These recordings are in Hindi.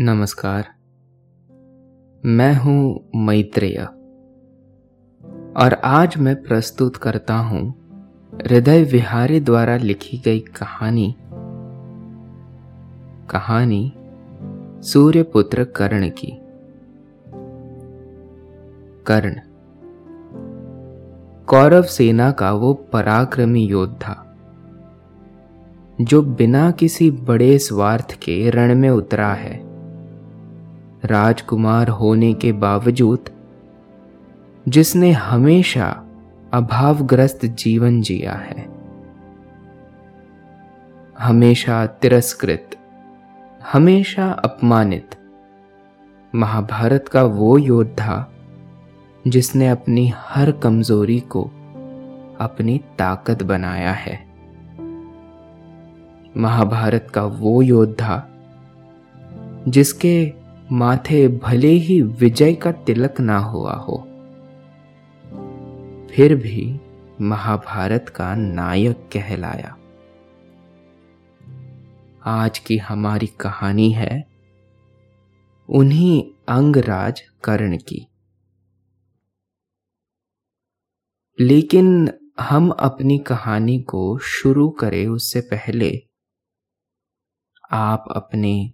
नमस्कार। मैं हूँ मैत्रेय। और आज मैं प्रस्तुत करता हूँ हृदय विहारी द्वारा लिखी गई कहानी। कहानी सूर्यपुत्र कर्ण की। कर्ण। कौरव सेना का वो पराक्रमी योद्धा, जो बिना किसी बड़े स्वार्थ के रण में उतरा है। राजकुमार होने के बावजूद, जिसने हमेशा अभावग्रस्त जीवन जिया है, हमेशा तिरस्कृत, हमेशा अपमानित, महाभारत का वो योद्धा, जिसने अपनी हर कमज़ोरी को अपनी ताकत बनाया है। महाभारत का वो योद्धा, जिसके माथे भले ही विजय का तिलक ना हुआ हो। फिर भी महाभारत का नायक कहलाया। आज की हमारी कहानी है उन्हीं अंगराज कर्ण की। लेकिन हम अपनी कहानी को शुरू करें उससे पहले आप अपने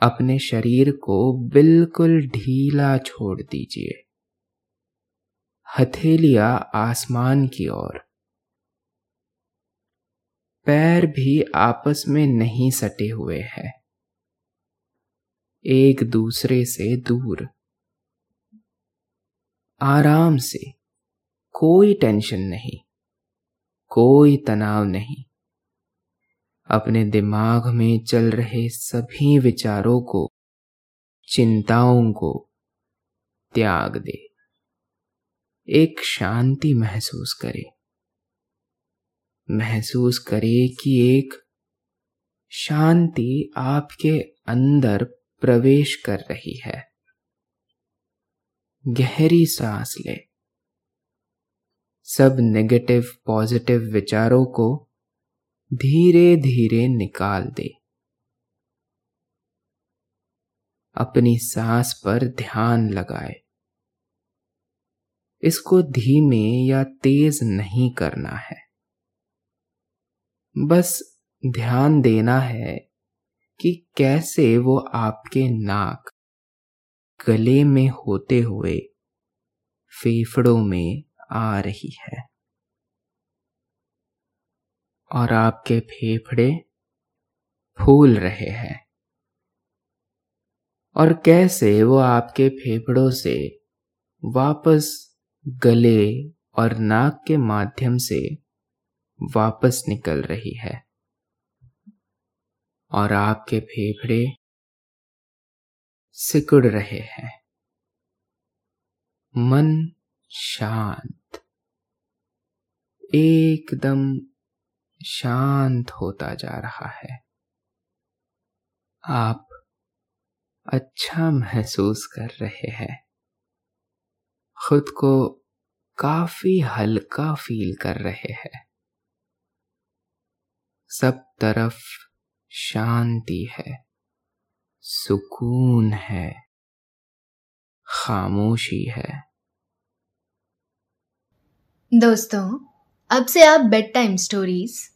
अपने शरीर को बिल्कुल ढीला छोड़ दीजिए। हथेलिया आसमान की ओर। पैर भी आपस में नहीं सटे हुए हैं। एक दूसरे से दूर। आराम से, कोई टेंशन नहीं, कोई तनाव नहीं। अपने दिमाग में चल रहे सभी विचारों को, चिंताओं को त्याग दे। एक शांति महसूस करे। महसूस करे कि एक शांति आपके अंदर प्रवेश कर रही है। गहरी सांस ले। सब नेगेटिव पॉजिटिव विचारों को धीरे धीरे निकाल दे। अपनी सांस पर ध्यान लगाए। इसको धीमे या तेज नहीं करना है। बस ध्यान देना है कि कैसे वो आपके नाक, गले में होते हुए फेफड़ों में आ रही है। और आपके फेफड़े फूल रहे हैं। और कैसे वो आपके फेफड़ों से वापस गले और नाक के माध्यम से वापस निकल रही है। और आपके फेफड़े सिकुड़ रहे हैं। मन शांत, एकदम शांत होता जा रहा है। आप अच्छा महसूस कर रहे हैं। खुद को काफ़ी हल्का फील कर रहे हैं। सब तरफ़ शांति है, सुकून है, खामोशी है। दोस्तों, अब से आप bedtime stories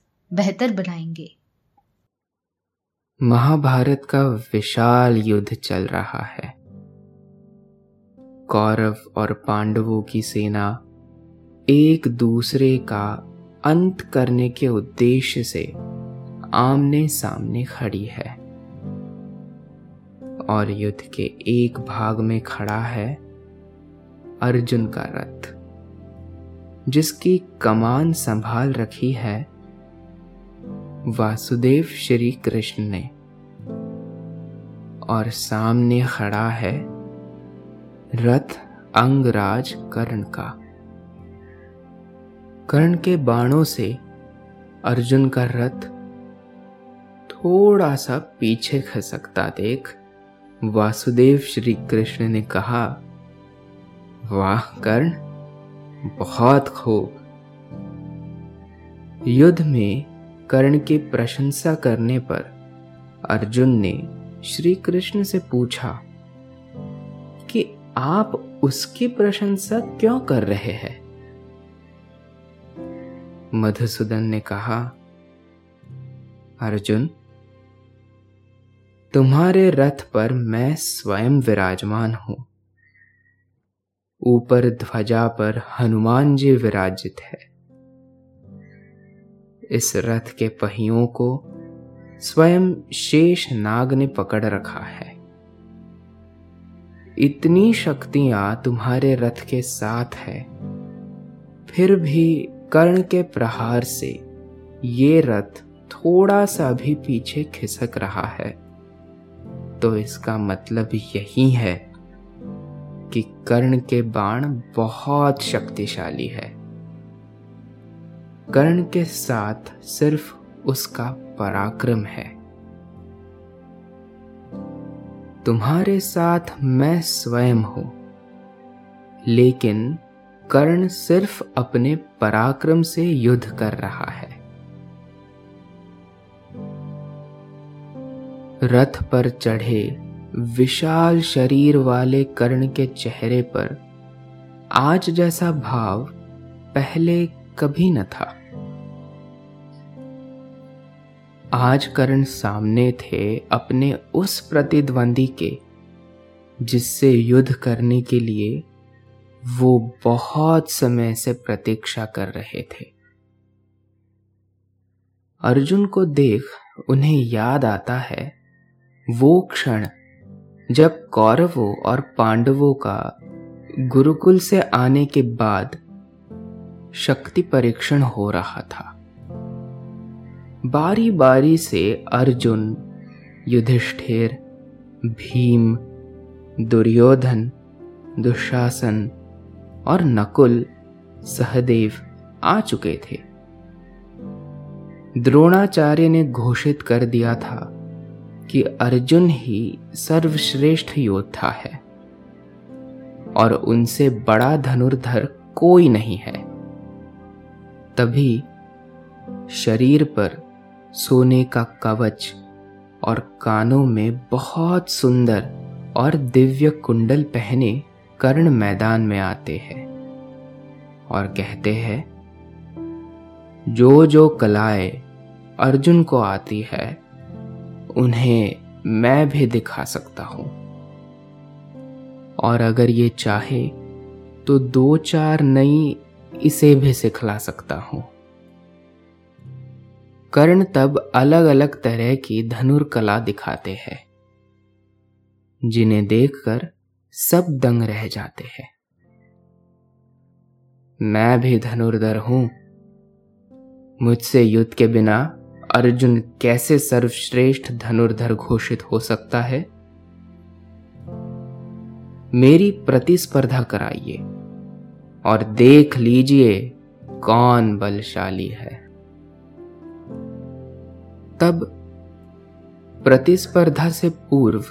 बेहतर बनाएँगे। महाभारत का विशाल युद्ध चल रहा है। कौरव और पांडवों की सेना एक दूसरे का अंत करने के उद्देश्य से आमने सामने खड़ी है। और युद्ध के एक भाग में खड़ा है अर्जुन का रथ, जिसकी कमान संभाल रखी है वासुदेव श्री कृष्ण ने। और सामने खड़ा है रथ अंगराज कर्ण का। कर्ण के बाणों से अर्जुन का रथ थोड़ा सा पीछे खसकता देख वासुदेव श्री कृष्ण ने कहा, वाह कर्ण, बहुत खूब। युद्ध में कर्ण की प्रशंसा करने पर अर्जुन ने श्री कृष्ण से पूछा कि आप उसकी प्रशंसा क्यों कर रहे हैं? मधुसूदन ने कहा, अर्जुन, तुम्हारे रथ पर मैं स्वयं विराजमान हूँ। ऊपर ध्वजा पर हनुमान जी विराजित है। इस रथ के पहियों को स्वयं शेष नाग ने पकड़ रखा है। इतनी शक्तियाँ तुम्हारे रथ के साथ है। फिर भी कर्ण के प्रहार से ये रथ थोड़ा सा भी पीछे खिसक रहा है। तो इसका मतलब यही है कि कर्ण के बाण बहुत शक्तिशाली है। कर्ण के साथ सिर्फ़ उसका पराक्रम है। तुम्हारे साथ मैं स्वयं हूँ, लेकिन कर्ण सिर्फ़ अपने पराक्रम से युद्ध कर रहा है। रथ पर चढ़े विशाल शरीर वाले कर्ण के चेहरे पर आज जैसा भाव पहले कभी न था। आज करण सामने थे अपने उस प्रतिद्वंदी के, जिससे युद्ध करने के लिए वो बहुत समय से प्रतीक्षा कर रहे थे। अर्जुन को देख उन्हें याद आता है, वो क्षण जब कौरवों और पांडवों का गुरुकुल से आने के बाद शक्ति परीक्षण हो रहा था। बारी बारी से अर्जुन, युधिष्ठिर, भीम, दुर्योधन, दुशासन और नकुल, सहदेव आ चुके थे। द्रोणाचार्य ने घोषित कर दिया था कि अर्जुन ही सर्वश्रेष्ठ योद्धा है और उनसे बड़ा धनुर्धर कोई नहीं है। तभी शरीर पर सोने का कवच और कानों में बहुत सुंदर और दिव्य कुंडल पहने कर्ण मैदान में आते हैं और कहते हैं, जो जो कलाएँ अर्जुन को आती है, उन्हें मैं भी दिखा सकता हूँ। और अगर ये चाहे तो दो चार नई इसे भी सिखला सकता हूँ। कर्ण तब अलग अलग तरह की धनुर कला दिखाते हैं, जिन्हें देखकर सब दंग रह जाते हैं। मैं भी धनुर्धर हूँ। मुझसे युद्ध के बिना अर्जुन कैसे सर्वश्रेष्ठ धनुर्धर घोषित हो सकता है? मेरी प्रतिस्पर्धा कराइए और देख लीजिए कौन बलशाली है। तब प्रतिस्पर्धा से पूर्व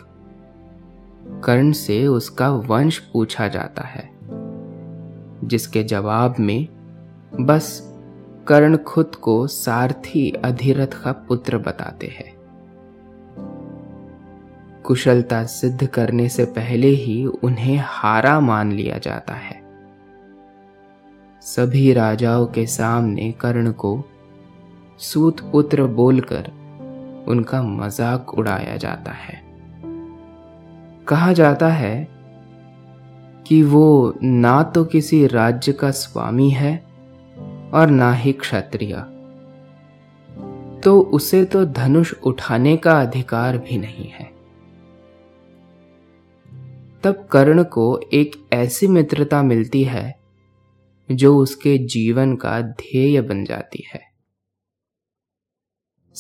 कर्ण से उसका वंश पूछा जाता है, जिसके जवाब में, बस कर्ण खुद को सारथी अधिरथ का पुत्र बताते हैं। कुशलता सिद्ध करने से पहले ही उन्हें हारा मान लिया जाता है। सभी राजाओं के सामने कर्ण को सूत पुत्र बोलकर उनका मज़ाक उड़ाया जाता है। कहा जाता है कि वो ना तो किसी राज्य का स्वामी है और ना ही क्षत्रिय। तो उसे तो धनुष उठाने का अधिकार भी नहीं है। तब कर्ण को एक ऐसी मित्रता मिलती है जो उसके जीवन का ध्येय बन जाती है।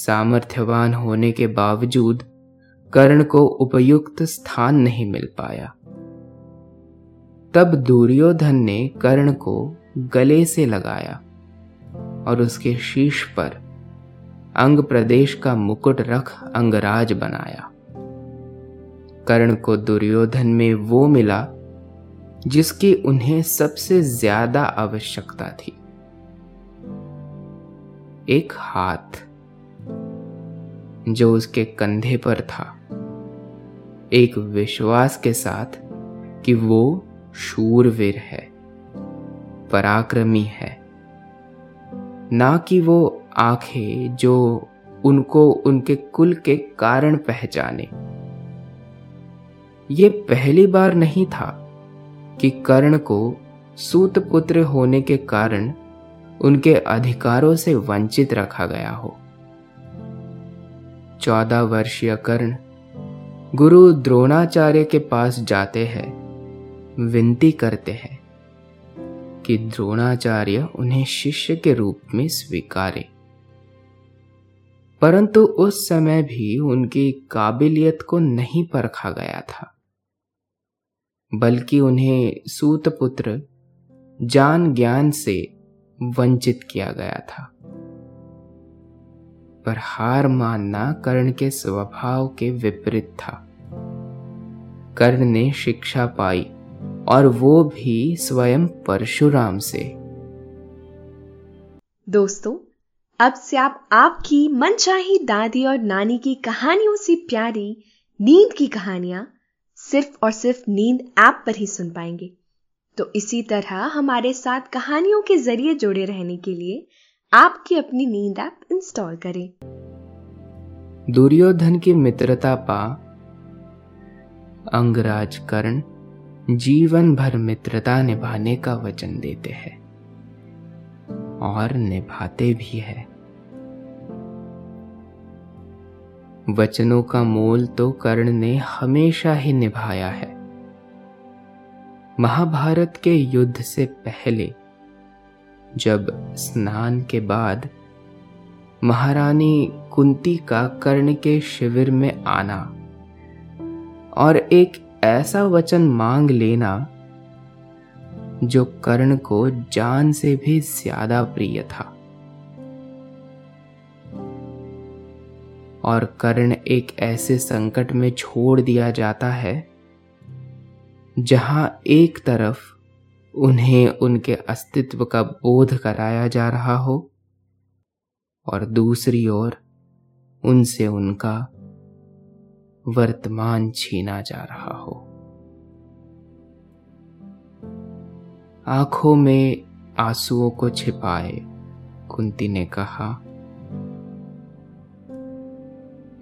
सामर्थ्यवान होने के बावजूद कर्ण को उपयुक्त स्थान नहीं मिल पाया। तब दुर्योधन ने कर्ण को गले से लगाया और उसके शीश पर अंग प्रदेश का मुकुट रख अंगराज बनाया। कर्ण को दुर्योधन में वो मिला जिसकी उन्हें सबसे ज़्यादा आवश्यकता थी। एक हाथ जो उसके कंधे पर था। एक विश्वास के साथ कि वो शूरवीर है, पराक्रमी है। ना कि वो आँखें जो उनको उनके कुल के कारण पहचाने। ये पहली बार नहीं था कि कर्ण को सूत पुत्र होने के कारण उनके अधिकारों से वंचित रखा गया हो। चौदह वर्षीय कर्ण गुरु द्रोणाचार्य के पास जाते हैं, विनती करते हैं कि द्रोणाचार्य उन्हें शिष्य के रूप में स्वीकारे। परंतु उस समय भी उनकी काबिलियत को नहीं परखा गया था, बल्कि उन्हें सूतपुत्र, जान ज्ञान से वंचित किया गया था। पर हार मानना कर्ण के स्वभाव के विपरीत था। कर्ण ने शिक्षा पाई और वो भी स्वयं परशुराम से। दोस्तों, अब से आप आपकी मनचाही दादी और नानी की कहानियों से प्यारी नींद की कहानियाँ सिर्फ़ और सिर्फ़ नींद ऐप पर ही सुन पाएँगे। तो इसी तरह हमारे साथ कहानियों के ज़रिए जुड़े रहने के लिए आपकी अपनी नींद ऐप इंस्टॉल करें। दुर्योधन की मित्रता पा अंगराज कर्ण जीवन भर मित्रता निभाने का वचन देते हैं और निभाते भी है। वचनों का मोल तो कर्ण ने हमेशा ही निभाया है। महाभारत के युद्ध से पहले जब स्नान के बाद महारानी कुंती का कर्ण के शिविर में आना और एक ऐसा वचन मांग लेना जो कर्ण को जान से भी ज़्यादा प्रिय था। और कर्ण एक ऐसे संकट में छोड़ दिया जाता है जहाँ एक तरफ़ उन्हें उनके अस्तित्व का बोध कराया जा रहा हो। और दूसरी ओर, उनसे उनका वर्तमान छीना जा रहा हो। आँखों में आंसुओं को छिपाए, कुंती ने कहा,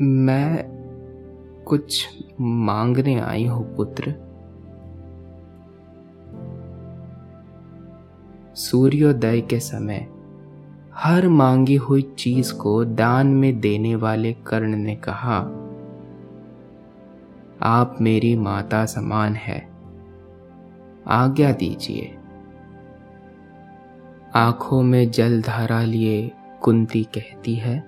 मैं कुछ मांगने आई हूँ, पुत्र। सूर्योदय के समय, हर मांगी हुई चीज़ को दान में देने वाले कर्ण ने कहा, आप मेरी माता समान है। आज्ञा दीजिए। आँखों में जल धारा लिए कुंती कहती है,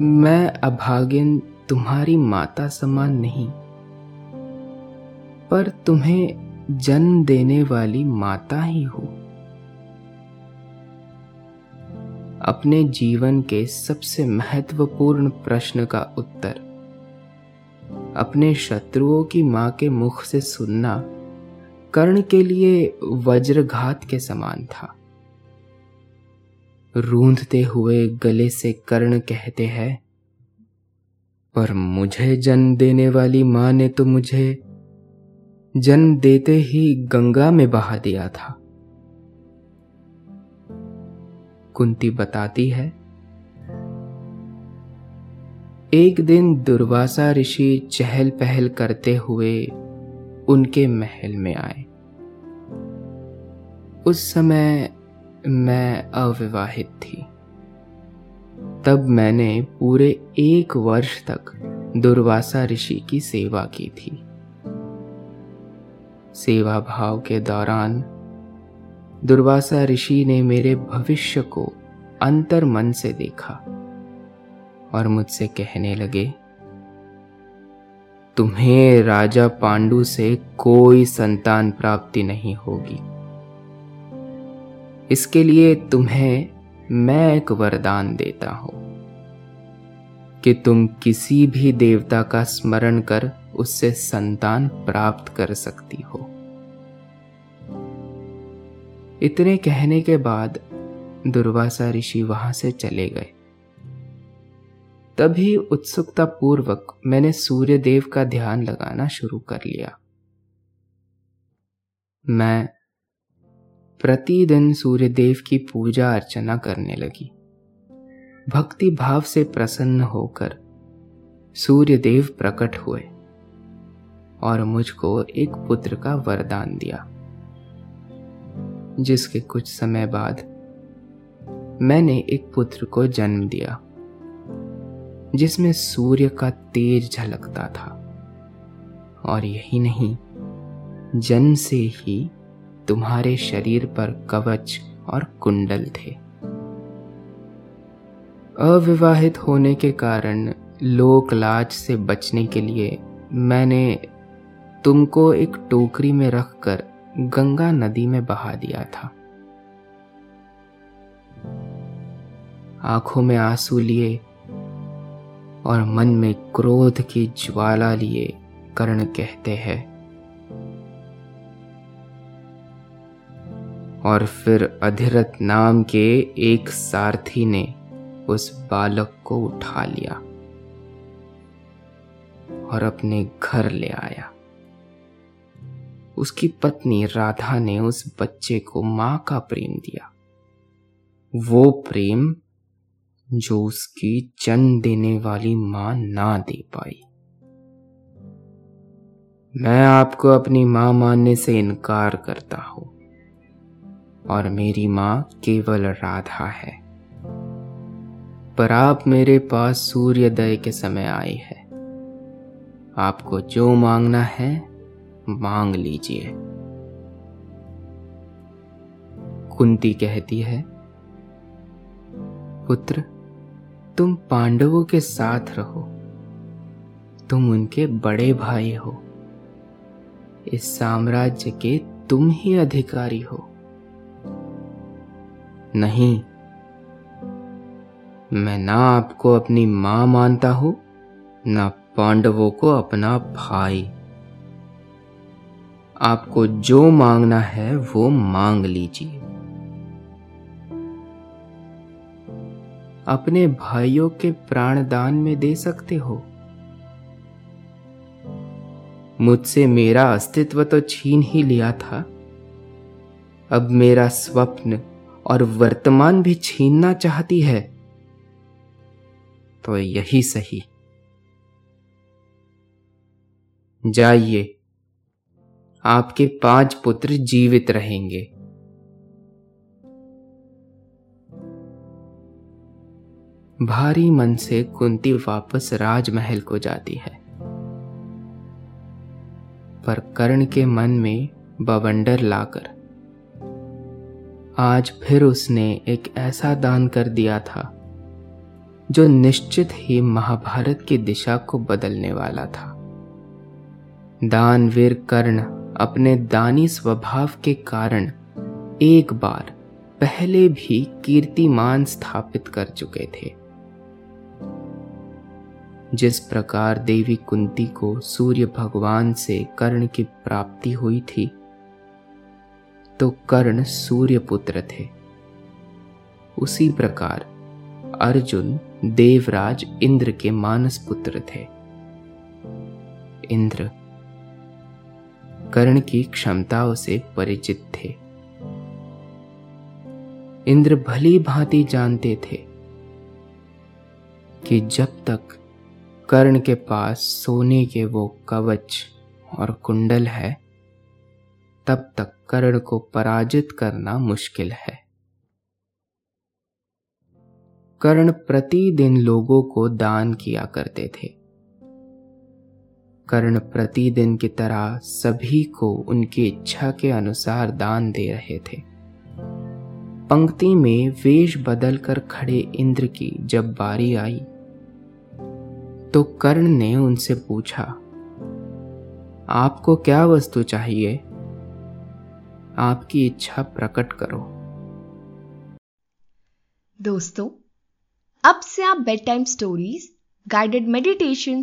मैं अभागिन तुम्हारी माता समान नहीं, पर तुम्हें जन्म देने वाली माता ही हो। अपने जीवन के सबसे महत्वपूर्ण प्रश्न का उत्तर, अपने शत्रुओं की माँ के मुख से सुनना कर्ण के लिए वज्रघात के समान था। रूंधते हुए गले से कर्ण कहते हैं, पर मुझे जन्म देने वाली माँ ने तो मुझे जन्म देते ही गंगा में बहा दिया था। कुंती बताती है, एक दिन दुर्वासा ऋषि चहल पहल करते हुए उनके महल में आए। उस समय मैं अविवाहित थी। तब मैंने पूरे एक वर्ष तक दुर्वासा ऋषि की सेवा की थी। सेवा भाव के दौरान, दुर्वासा ऋषि ने मेरे भविष्य को अंतर मन से देखा और मुझसे कहने लगे, तुम्हें राजा पांडु से कोई संतान प्राप्ति नहीं होगी। इसके लिए तुम्हें मैं एक वरदान देता हूँ कि तुम किसी भी देवता का स्मरण कर उससे संतान प्राप्त कर सकती हो। इतने कहने के बाद दुर्वासा ऋषि वहाँ से चले गए। तभी उत्सुकता पूर्वक मैंने सूर्य देव का ध्यान लगाना शुरू कर लिया। मैं प्रतिदिन सूर्य देव की पूजा अर्चना करने लगी। भक्ति भाव से प्रसन्न होकर सूर्य देव प्रकट हुए। और मुझको एक पुत्र का वरदान दिया। जिसके कुछ समय बाद मैंने एक पुत्र को जन्म दिया, जिसमें सूर्य का तेज झलकता था। और यही नहीं, जन्म से ही तुम्हारे शरीर पर कवच और कुंडल थे। अविवाहित होने के कारण लोक लाज से बचने के लिए मैंने तुमको एक टोकरी में रखकर गंगा नदी में बहा दिया था। आँखों में आँसू लिए और मन में क्रोध की ज्वाला लिए कर्ण कहते हैं। और फिर अधिरथ नाम के एक सारथी ने उस बालक को उठा लिया और अपने घर ले आया। उसकी पत्नी राधा ने उस बच्चे को माँ का प्रेम दिया। वो प्रेम जो उसकी जन्म देने वाली माँ ना दे पाई। मैं आपको अपनी माँ मानने से इनकार करता हूँ। और मेरी माँ केवल राधा है। पर आप मेरे पास सूर्योदय के समय आई है। आपको जो मांगना है मांग लीजिए। कुंती कहती है, पुत्र, तुम पांडवों के साथ रहो। तुम उनके बड़े भाई हो। इस साम्राज्य के तुम ही अधिकारी हो। नहीं, मैं ना आपको अपनी माँ मानता हूँ, ना पांडवों को अपना भाई। आपको जो मांगना है वो मांग लीजिए। अपने भाइयों के प्राणदान में दे सकते हो। मुझसे मेरा अस्तित्व तो छीन ही लिया था। अब मेरा स्वप्न और वर्तमान भी छीनना चाहती है। तो यही सही। जाइए। आपके पाँच पुत्र जीवित रहेंगे। भारी मन से कुंती वापस राजमहल को जाती है। पर कर्ण के मन में बवंडर लाकर, आज फिर उसने एक ऐसा दान कर दिया था, जो निश्चित ही महाभारत की दिशा को बदलने वाला था। दानवीर कर्ण अपने दानी स्वभाव के कारण एक बार पहले भी कीर्तिमान स्थापित कर चुके थे। जिस प्रकार देवी कुंती को सूर्य भगवान से कर्ण की प्राप्ति हुई थी तो कर्ण सूर्य पुत्र थे। उसी प्रकार अर्जुन देवराज इंद्र के मानस पुत्र थे। इंद्र कर्ण की क्षमताओं से परिचित थे। इंद्र भली भांति जानते थे कि जब तक कर्ण के पास सोने के वो कवच और कुंडल है, तब तक कर्ण को पराजित करना मुश्किल है। कर्ण प्रतिदिन लोगों को दान किया करते थे। कर्ण प्रतिदिन की तरह सभी को उनकी इच्छा के अनुसार दान दे रहे थे। पंक्ति में वेश बदलकर खड़े इंद्र की जब बारी आई तो कर्ण ने उनसे पूछा, आपको क्या वस्तु चाहिए? आपकी इच्छा प्रकट करो। दोस्तों, अब से आप bed time stories guided meditation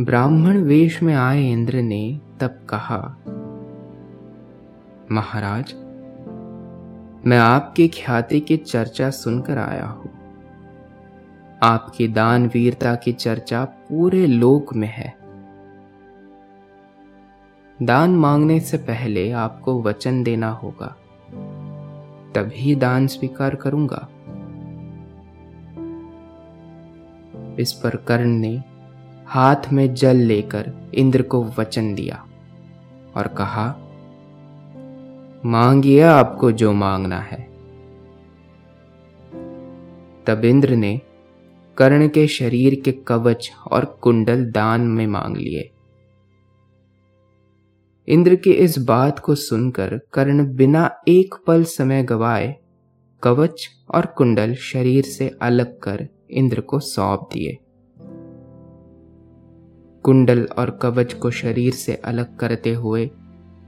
ब्राह्मण वेश में आए इंद्र ने तब कहा, महाराज, मैं आपकी ख्याति की चर्चा सुनकर आया हूँ। आपकी दान वीरता की चर्चा पूरे लोक में है। दान मांगने से पहले आपको वचन देना होगा, तभी दान स्वीकार करूँगा। इस पर कर्ण ने हाथ में जल लेकर इंद्र को वचन दिया और कहा, मांगिए आपको जो मांगना है. तब इंद्र ने कर्ण के शरीर के कवच और कुंडल दान में मांग लिए। इंद्र की इस बात को सुनकर कर्ण बिना एक पल समय गवाए कवच और कुंडल शरीर से अलग कर इंद्र को सौंप दिए। कुंडल और कवच को शरीर से अलग करते हुए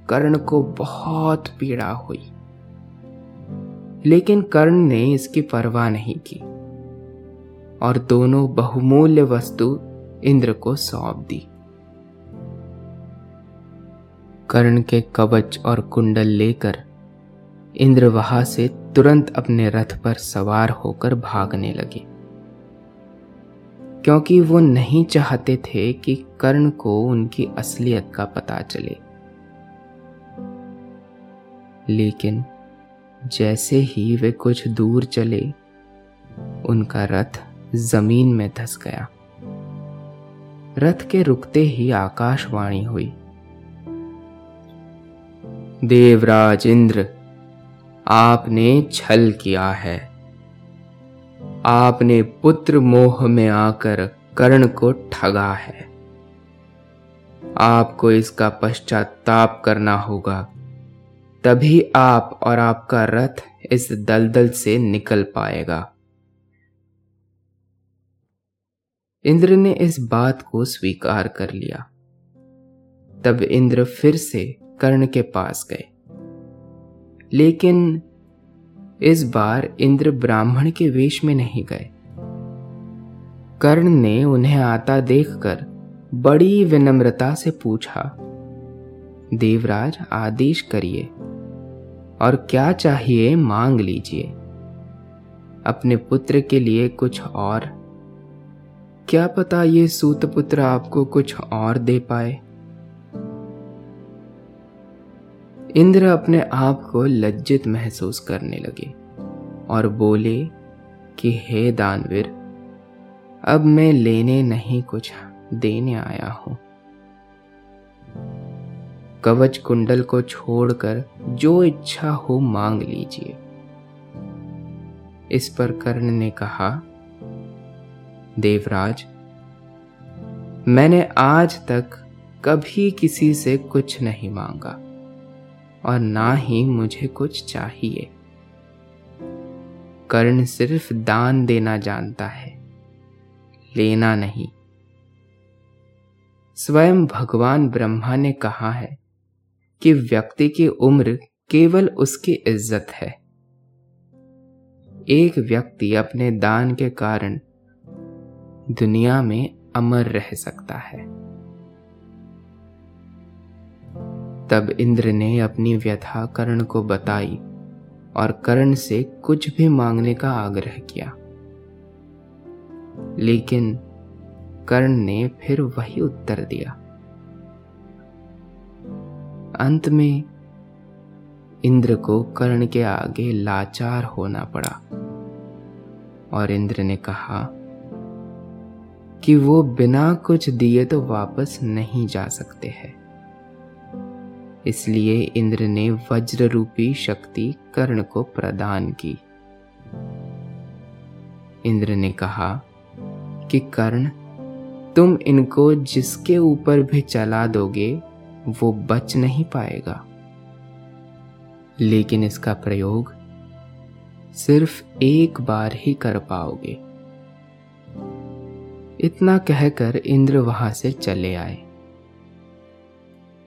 कर्ण को बहुत पीड़ा हुई। लेकिन कर्ण ने इसकी परवाह नहीं की और दोनों बहुमूल्य वस्तु इंद्र को सौंप दी। कर्ण के कवच और कुंडल लेकर इंद्र वहाँ से तुरंत अपने रथ पर सवार होकर भागने लगे। क्योंकि वो नहीं चाहते थे कि कर्ण को उनकी असलियत का पता चले। लेकिन जैसे ही वे कुछ दूर चले, उनका रथ ज़मीन में धस गया। रथ के रुकते ही आकाशवाणी हुई। देवराज इंद्र, आपने छल किया है। आपने पुत्र मोह में आकर कर्ण को ठगा है। आपको इसका पश्चाताप करना होगा। तभी आप और आपका रथ इस दलदल से निकल पाएगा। इंद्र ने इस बात को स्वीकार कर लिया। तब इंद्र फिर से कर्ण के पास गए। लेकिन इस बार इंद्र ब्राह्मण के वेश में नहीं गए। कर्ण ने उन्हें आता देखकर बड़ी विनम्रता से पूछा, देवराज, आदेश करिए और क्या चाहिए मांग लीजिए। अपने पुत्र के लिए कुछ और। क्या पता ये सूतपुत्र आपको कुछ और दे पाए? इंद्र अपने आप को लज्जित महसूस करने लगे और बोले कि, हे दानवीर, अब मैं लेने नहीं कुछ देने आया हूँ। कवच कुंडल को छोड़कर जो इच्छा हो मांग लीजिए। इस पर कर्ण ने कहा, देवराज, मैंने आज तक कभी किसी से कुछ नहीं मांगा। और ना ही मुझे कुछ चाहिए। कर्ण सिर्फ़ दान देना जानता है, लेना नहीं। स्वयं भगवान ब्रह्मा ने कहा है कि व्यक्ति की उम्र केवल उसकी इज़्ज़त है। एक व्यक्ति अपने दान के कारण दुनिया में अमर रह सकता है। तब इंद्र ने अपनी व्यथा कर्ण को बताई और कर्ण से कुछ भी मांगने का आग्रह किया। लेकिन कर्ण ने फिर वही उत्तर दिया। अंत में इंद्र को कर्ण के आगे लाचार होना पड़ा और इंद्र ने कहा कि वो बिना कुछ दिए तो वापस नहीं जा सकते हैं। इसलिए इंद्र ने वज्र रूपी शक्ति कर्ण को प्रदान की। इंद्र ने कहा कि कर्ण, तुम इनको जिसके ऊपर भी चला दोगे, वो बच नहीं पाएगा। लेकिन इसका प्रयोग सिर्फ़ एक बार ही कर पाओगे। इतना कहकर इंद्र वहाँ से चले आए।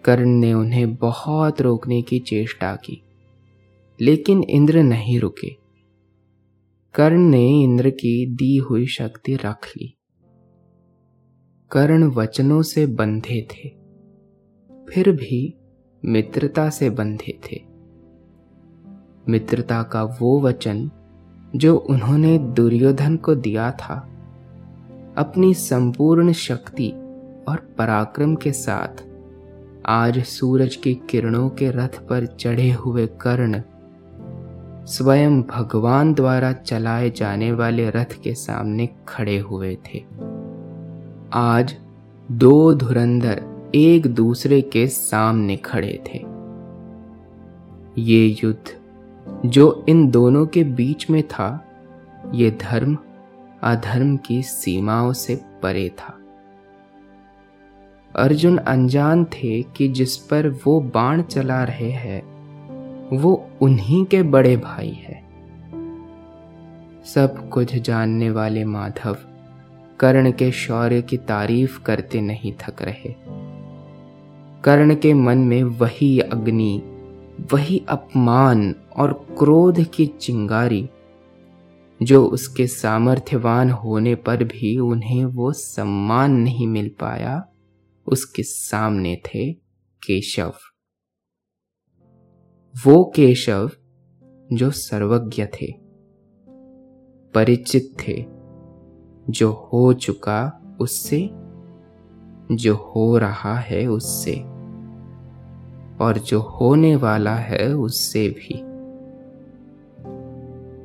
कर्ण ने उन्हें बहुत रोकने की चेष्टा की, लेकिन इंद्र नहीं रुके। कर्ण ने इंद्र की दी हुई शक्ति रख ली। कर्ण वचनों से बंधे थे, फिर भी मित्रता से बंधे थे। मित्रता का वो वचन जो उन्होंने दुर्योधन को दिया था, अपनी संपूर्ण शक्ति और पराक्रम के साथ आज सूरज की किरणों के रथ पर चढ़े हुए कर्ण स्वयं भगवान द्वारा चलाए जाने वाले रथ के सामने खड़े हुए थे। आज दो धुरंधर एक दूसरे के सामने खड़े थे। ये युद्ध जो इन दोनों के बीच में था, ये धर्म, अधर्म की सीमाओं से परे था। अर्जुन अनजान थे कि जिस पर वो बाण चला रहे हैं, वो उन्हीं के बड़े भाई है। सब कुछ जानने वाले माधव कर्ण के शौर्य की तारीफ़ करते नहीं थक रहे। कर्ण के मन में वही अग्नि, वही अपमान और क्रोध की चिंगारी, जो उसके सामर्थ्यवान होने पर भी उन्हें वो सम्मान नहीं मिल पाया। उसके सामने थे केशव। वो केशव जो सर्वज्ञ थे, परिचित थे, जो हो चुका उससे, जो हो रहा है उससे, और जो होने वाला है उससे भी।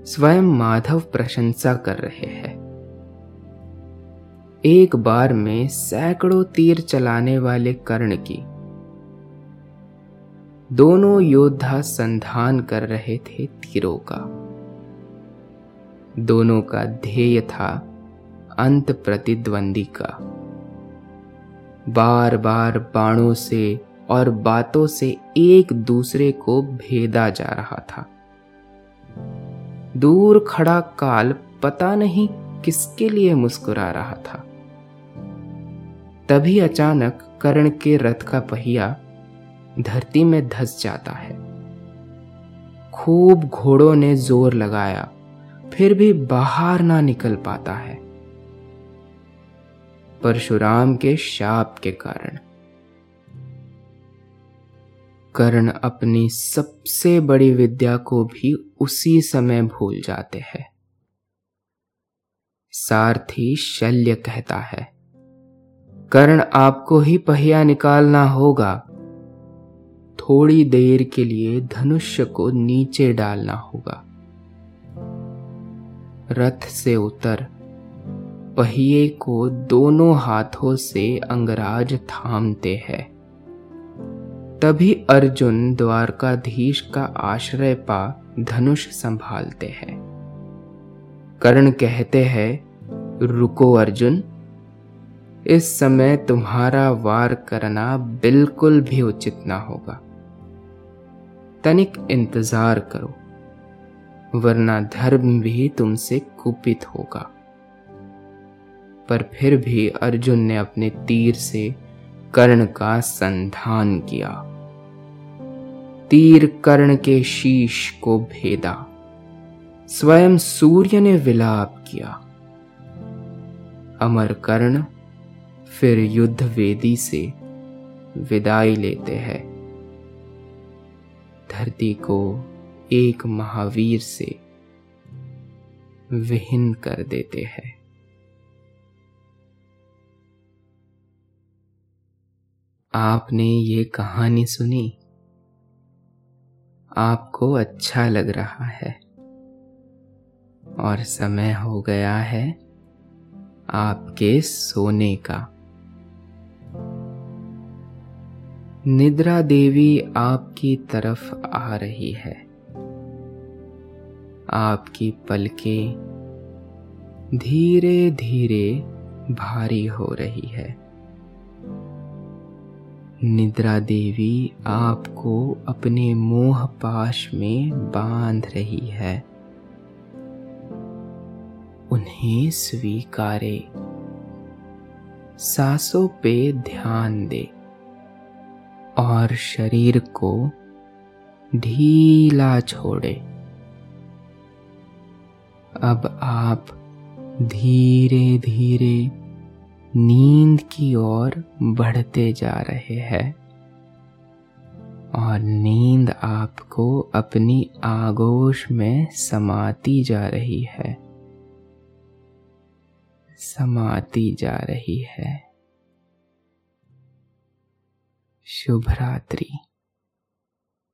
स्वयं माधव प्रशंसा कर रहे हैं। एक बार में सैकड़ों तीर चलाने वाले कर्ण की। दोनों योद्धा संधान कर रहे थे तीरों का। दोनों का ध्येय था अंत प्रतिद्वंदी का। बार बार बाणों से और बातों से एक दूसरे को भेदा जा रहा था। दूर खड़ा काल पता नहीं किसके लिए मुस्कुरा रहा था। तभी अचानक कर्ण के रथ का पहिया धरती में धस जाता है। खूब घोड़ों ने ज़ोर लगाया, फिर भी बाहर ना निकल पाता है। परशुराम के शाप के कारण कर्ण अपनी सबसे बड़ी विद्या को भी उसी समय भूल जाते हैं। सारथी शल्य कहता है कर्ण आपको ही पहिया निकालना होगा। थोड़ी देर के लिए धनुष्य को नीचे डालना होगा। रथ से उतर, पहिए को दोनों हाथों से अंगराज थामते हैं। तभी अर्जुन द्वारकाधीश का आश्रय पा धनुष संभालते हैं। कर्ण कहते हैं, रुको अर्जुन इस समय तुम्हारा वार करना बिल्कुल भी उचित ना होगा। तनिक इंतज़ार करो, वरना धर्म भी तुमसे कुपित होगा। पर फिर भी अर्जुन ने अपने तीर से कर्ण का संधान किया। तीर कर्ण के शीश को भेदा, स्वयं सूर्य ने विलाप किया। अमर कर्ण फिर युद्ध वेदी से विदाई लेते हैं। धरती को एक महावीर से विहीन कर देते हैं। आपने ये कहानी सुनी? आपको अच्छा लग रहा है। और समय हो गया है आपके सोने का। निद्रा देवी आपकी तरफ़ आ रही है। आपकी पलकें धीरे धीरे भारी हो रही है। निद्रा देवी आपको अपने मोह पाश में बाँध रही है। उन्हें स्वीकारे। सांसों पे ध्यान दे। और शरीर को ढीला छोड़े। अब आप धीरे धीरे नींद की ओर बढ़ते जा रहे हैं और नींद आपको अपनी आगोश में समाती जा रही है। समाती जा रही है। शुभ रात्रि